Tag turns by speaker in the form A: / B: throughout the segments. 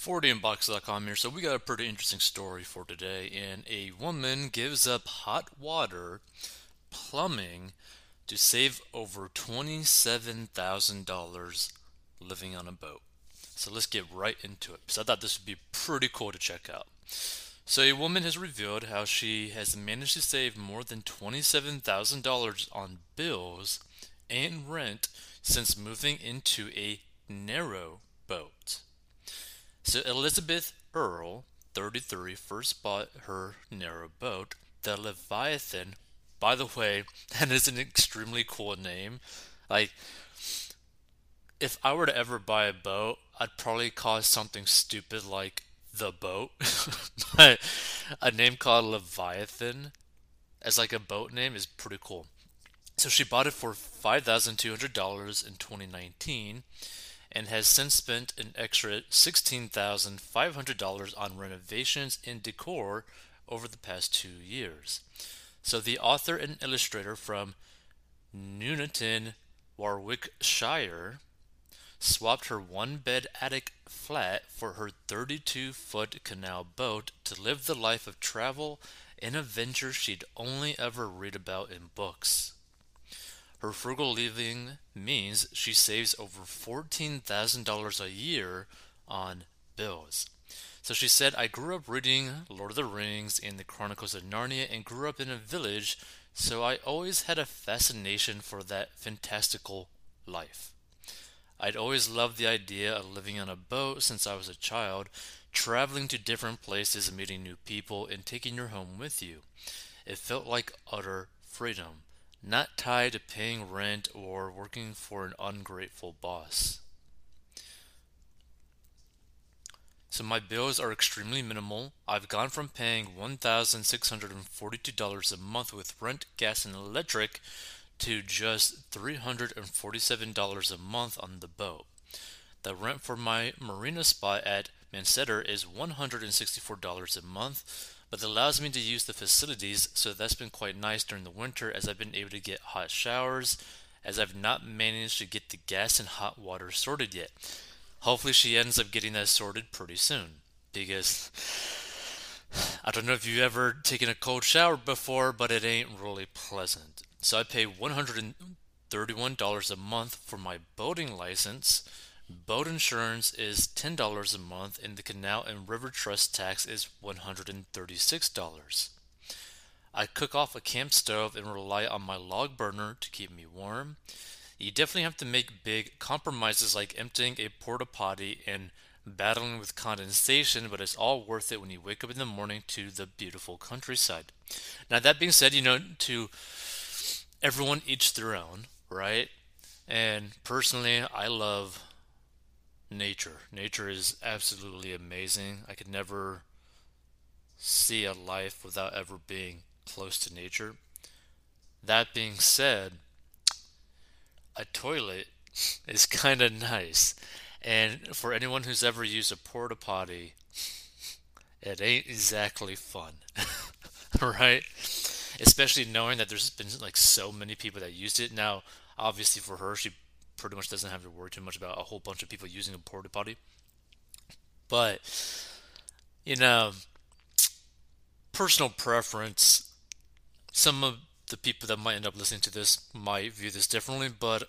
A: 40inbox.com here. So we got a pretty interesting story for today. And a woman gives up hot water, plumbing, to save over $27,000 living on a boat. So let's get right into it. Because I thought this would be pretty cool to check out. So a woman has revealed how she has managed to save more than $27,000 on bills and rent since moving into a narrow boat. So Elizabeth Earle, 33, first bought her narrow boat, the Leviathan. By the way, that is an extremely cool name. Like, if I were to ever buy a boat, I'd probably call it something stupid like the boat. but a name called Leviathan as like a boat name is pretty cool. So she bought it for $5,200 in 2019 and has since spent an extra $16,500 on renovations and decor over the past two years. So, the author and illustrator from Nuneaton, Warwickshire, swapped her one bed attic flat for her 32 foot canal boat to live the life of travel and adventure she'd only ever read about in books. Her frugal living means she saves over $14,000 a year on bills. So she said, I grew up reading Lord of the Rings and the Chronicles of Narnia and grew up in a village, so I always had a fascination for that fantastical life. I'd always loved the idea of living on a boat since I was a child, traveling to different places and meeting new people and taking your home with you. It felt like utter freedom not tied to paying rent or working for an ungrateful boss. So my bills are extremely minimal. I've gone from paying $1,642 a month with rent, gas, and electric to just $347 a month on the boat. The rent for my marina spot at Manchester is $164 a month, but it allows me to use the facilities, so that's been quite nice during the winter as I've been able to get hot showers, as I've not managed to get the gas and hot water sorted yet. Hopefully, she ends up getting that sorted pretty soon, because I don't know if you've ever taken a cold shower before, but it ain't really pleasant. So I pay $131 a month for my boating license Boat insurance is $10 a month and the canal and river trust tax is $136. I cook off a camp stove and rely on my log burner to keep me warm. You definitely have to make big compromises like emptying a porta potty and battling with condensation, but it's all worth it when you wake up in the morning to the beautiful countryside. Now, that being said, you know, to everyone each their own, right? And personally, I love nature. Nature is absolutely amazing. I could never see a life without ever being close to nature. That being said, a toilet is kind of nice. And for anyone who's ever used a porta potty, it ain't exactly fun. right? Especially knowing that there's been like so many people that used it. Now, obviously for her, she pretty much doesn't have to worry too much about a whole bunch of people using a porta potty. But you know, personal preference. Some of the people that might end up listening to this might view this differently, but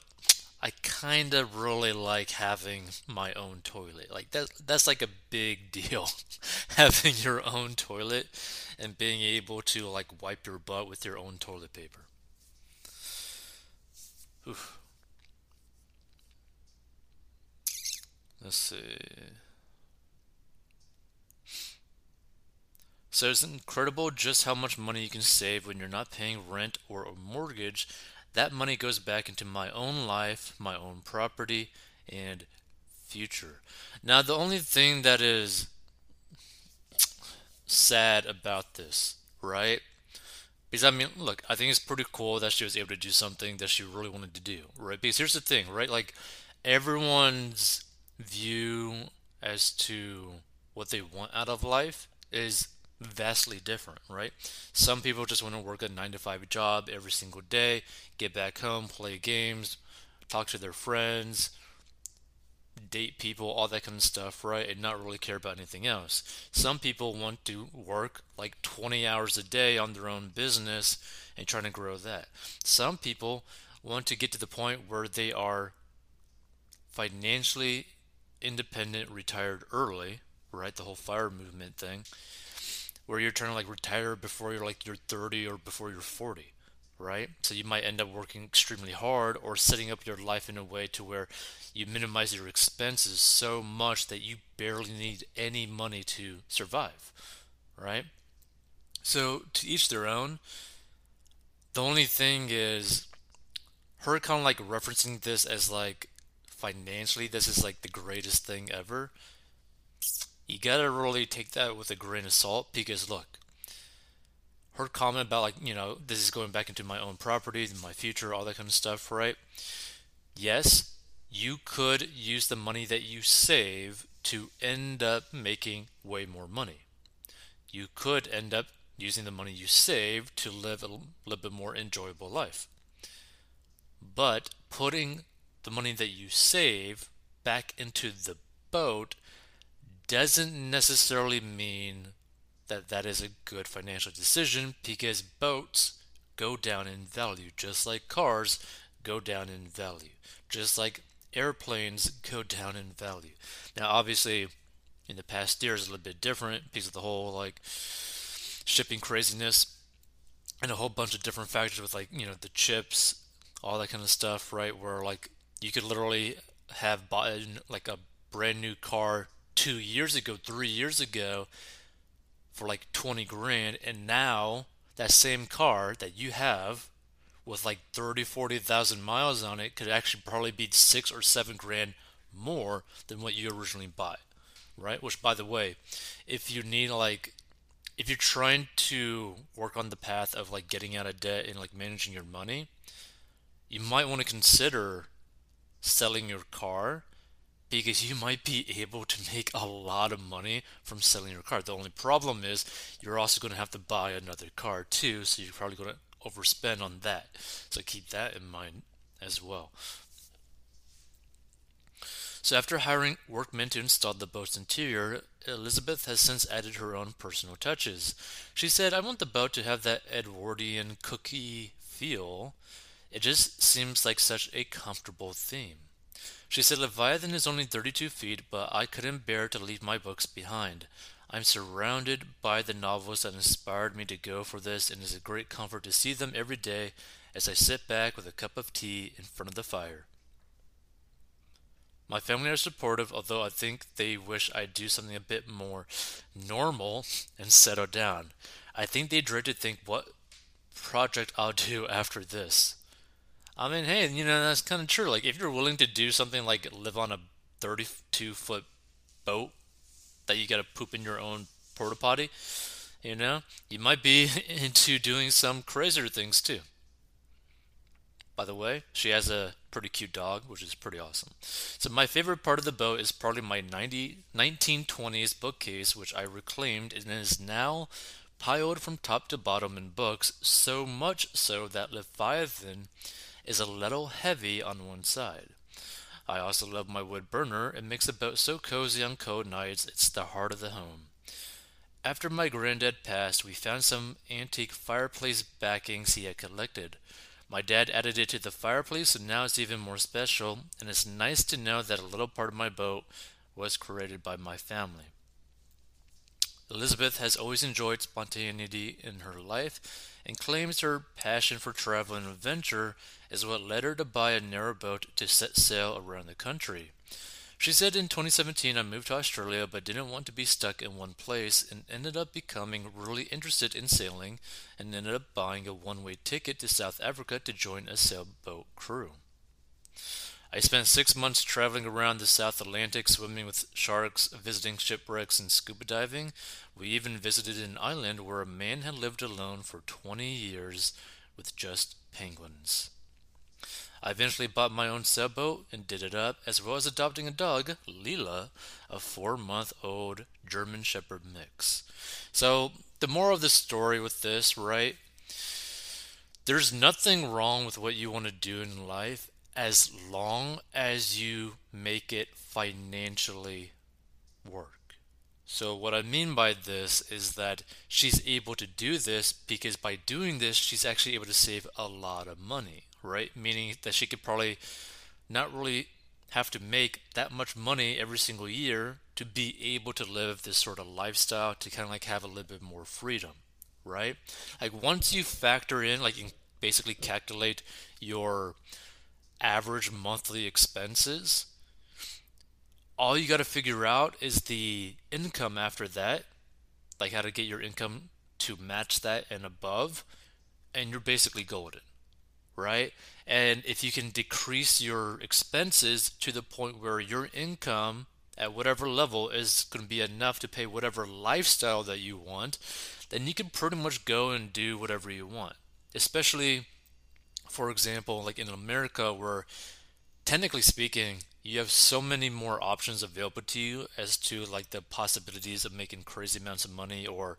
A: I kind of really like having my own toilet. Like that that's like a big deal. having your own toilet and being able to like wipe your butt with your own toilet paper. Oof. Let's see. So it's incredible just how much money you can save when you're not paying rent or a mortgage. That money goes back into my own life, my own property, and future. Now, the only thing that is sad about this, right? Because I mean, look, I think it's pretty cool that she was able to do something that she really wanted to do, right? Because here's the thing, right? Like, everyone's view as to what they want out of life is vastly different, right? Some people just want to work a 9 to 5 job every single day, get back home, play games, talk to their friends, date people, all that kind of stuff, right? And not really care about anything else. Some people want to work like 20 hours a day on their own business and trying to grow that. Some people want to get to the point where they are financially independent, retired early, right? The whole fire movement thing, where you're trying to like retire before you're like you're 30 or before you're 40 right? So you might end up working extremely hard or setting up your life in a way to where you minimize your expenses so much that you barely need any money to survive, right? So to each their own. The only thing is her kind of like referencing this as like financially this is like the greatest thing ever. You gotta really take that with a grain of salt because look, her comment about like you know this is going back into my own property my future all that kind of stuff right? Yes you could use the money that you save to end up making way more money. You could end up using the money you save to live a little bit more enjoyable life. But putting the money that you save back into the boat doesn't necessarily mean that that is a good financial decision because boats go down in value just like cars go down in value just like airplanes go down in value. Now obviously in the past years a little bit different because of the whole like shipping craziness and a whole bunch of different factors with like you know the chips all that kind of stuff right where like you could literally have bought like a brand new car two years ago three years ago for like 20 grand and now that same car that you have with like 30 40,000 miles on it could actually probably be 6 or 7 grand more than what you originally bought right? Which by the way if you need like if you're trying to work on the path of like getting out of debt and like managing your money you might want to consider selling your car because you might be able to make a lot of money from selling your car. The only problem is you're also going to have to buy another car too, so you're probably going to overspend on that. So keep that in mind as well. So after hiring workmen to install the boat's interior, Elizabeth has since added her own personal touches. She said, I want the boat to have that Edwardian cookie feel. It just seems like such a comfortable theme. She said Leviathan is only 32 feet, but I couldn't bear to leave my books behind. I'm surrounded by the novels that inspired me to go for this, and it is a great comfort to see them every day as I sit back with a cup of tea in front of the fire. My family are supportive, although I think they wish I'd do something a bit more normal and settle down. I think they dread to think what project I'll do after this. I mean, hey, you know, that's kind of true. Like, if you're willing to do something like live on a 32 foot boat that you got to poop in your own porta potty, you know, you might be into doing some crazier things too. By the way, she has a pretty cute dog, which is pretty awesome. So, my favorite part of the boat is probably my 90, 1920s bookcase, which I reclaimed and is now piled from top to bottom in books, so much so that Leviathan is a little heavy on one side. I also love my wood burner. It makes the boat so cozy on cold nights, it's the heart of the home. After my granddad passed, we found some antique fireplace backings he had collected. My dad added it to the fireplace, so now it's even more special, and it's nice to know that a little part of my boat was created by my family. Elizabeth has always enjoyed spontaneity in her life and claims her passion for travel and adventure is what led her to buy a narrowboat to set sail around the country. She said in 2017, I moved to Australia but didn't want to be stuck in one place and ended up becoming really interested in sailing and ended up buying a one way ticket to South Africa to join a sailboat crew. I spent six months traveling around the South Atlantic, swimming with sharks, visiting shipwrecks, and scuba diving. We even visited an island where a man had lived alone for 20 years with just penguins. I eventually bought my own sailboat and did it up, as well as adopting a dog, Leela, a four month old German Shepherd mix. So, the moral of the story with this, right? There's nothing wrong with what you want to do in life as long as you make it financially work. So, what I mean by this is that she's able to do this because by doing this, she's actually able to save a lot of money, right? Meaning that she could probably not really have to make that much money every single year to be able to live this sort of lifestyle, to kind of like have a little bit more freedom, right? Like, once you factor in, like, you basically calculate your average monthly expenses all you got to figure out is the income after that, like how to get your income to match that and above, and you're basically golden, right? And if you can decrease your expenses to the point where your income at whatever level is going to be enough to pay whatever lifestyle that you want, then you can pretty much go and do whatever you want. Especially, for example, like in America, where technically speaking, you have so many more options available to you as to like the possibilities of making crazy amounts of money or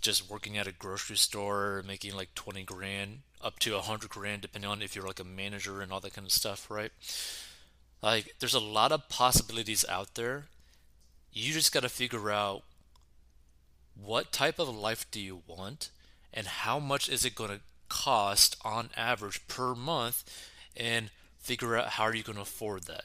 A: just working at a grocery store making like 20 grand up to 100 grand depending on if you're like a manager and all that kind of stuff right? Like there's a lot of possibilities out there. You just got to figure out what type of life do you want and how much is it going to cost on average per month? And figure out how are you going to afford that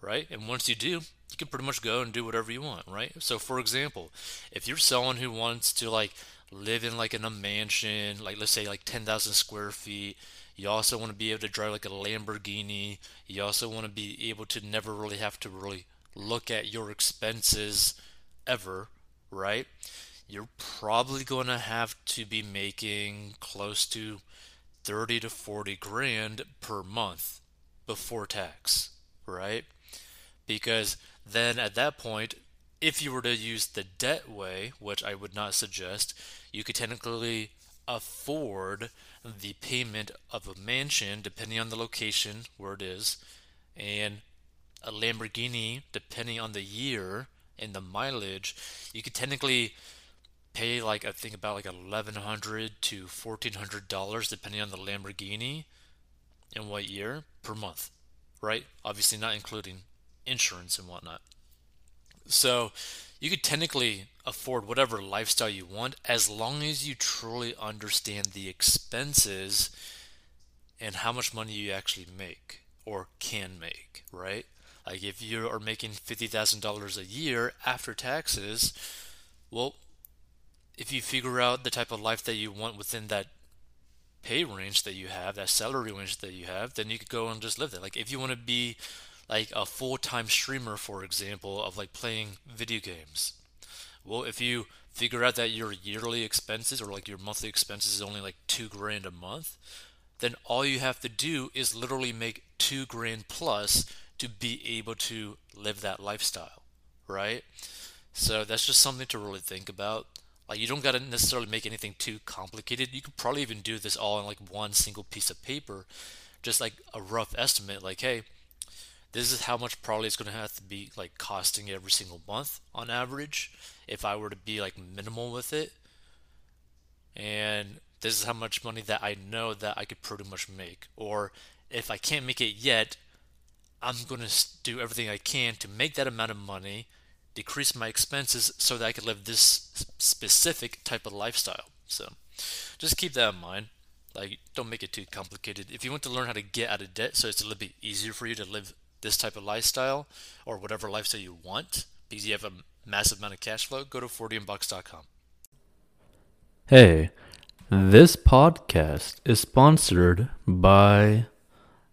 A: right? And once you do, you can pretty much go and do whatever you want, right? So, for example, if you're someone who wants to like live in like in a mansion, like let's say like 10,000 square feet, you also want to be able to drive like a Lamborghini. You also want to be able to never really have to really look at your expenses ever, right? You're probably going to have to be making close to 30 to 40 grand per month before tax, right? because then at that point, if you were to use the debt way, which I would not suggest, you could technically afford the payment of a mansion depending on the location where it is, and a Lamborghini depending on the year and the mileage. You could technically pay like I think about like eleven hundred to fourteen hundred dollars depending on the Lamborghini and what year per month, right? Obviously not including insurance and whatnot. So you could technically afford whatever lifestyle you want as long as you truly understand the expenses and how much money you actually make or can make, right? Like if you are making $50,000 a year after taxes, well, if you figure out the type of life that you want within that pay range that you have, that salary range that you have, then you could go and just live there. Like if you want to be like a full-time streamer for example of like playing video games well if you figure out that your yearly expenses or like your monthly expenses is only like two grand a month then all you have to do is literally make two grand plus to be able to live that lifestyle right so that's just something to really think about like you don't got to necessarily make anything too complicated you could probably even do this all in like one single piece of paper just like a rough estimate like hey this is how much probably it's going to have to be like costing every single month on average if I were to be like minimal with it. And this is how much money that I know that I could pretty much make. Or if I can't make it yet, I'm going to do everything I can to make that amount of money, decrease my expenses so that I can live this specific type of lifestyle. So just keep that in mind. Like, don't make it too complicated. If you want to learn how to get out of debt so it's a little bit easier for you to live this type of lifestyle or whatever lifestyle you want because you have a massive amount of cash flow, go to 40inbox.com.
B: Hey, this podcast is sponsored by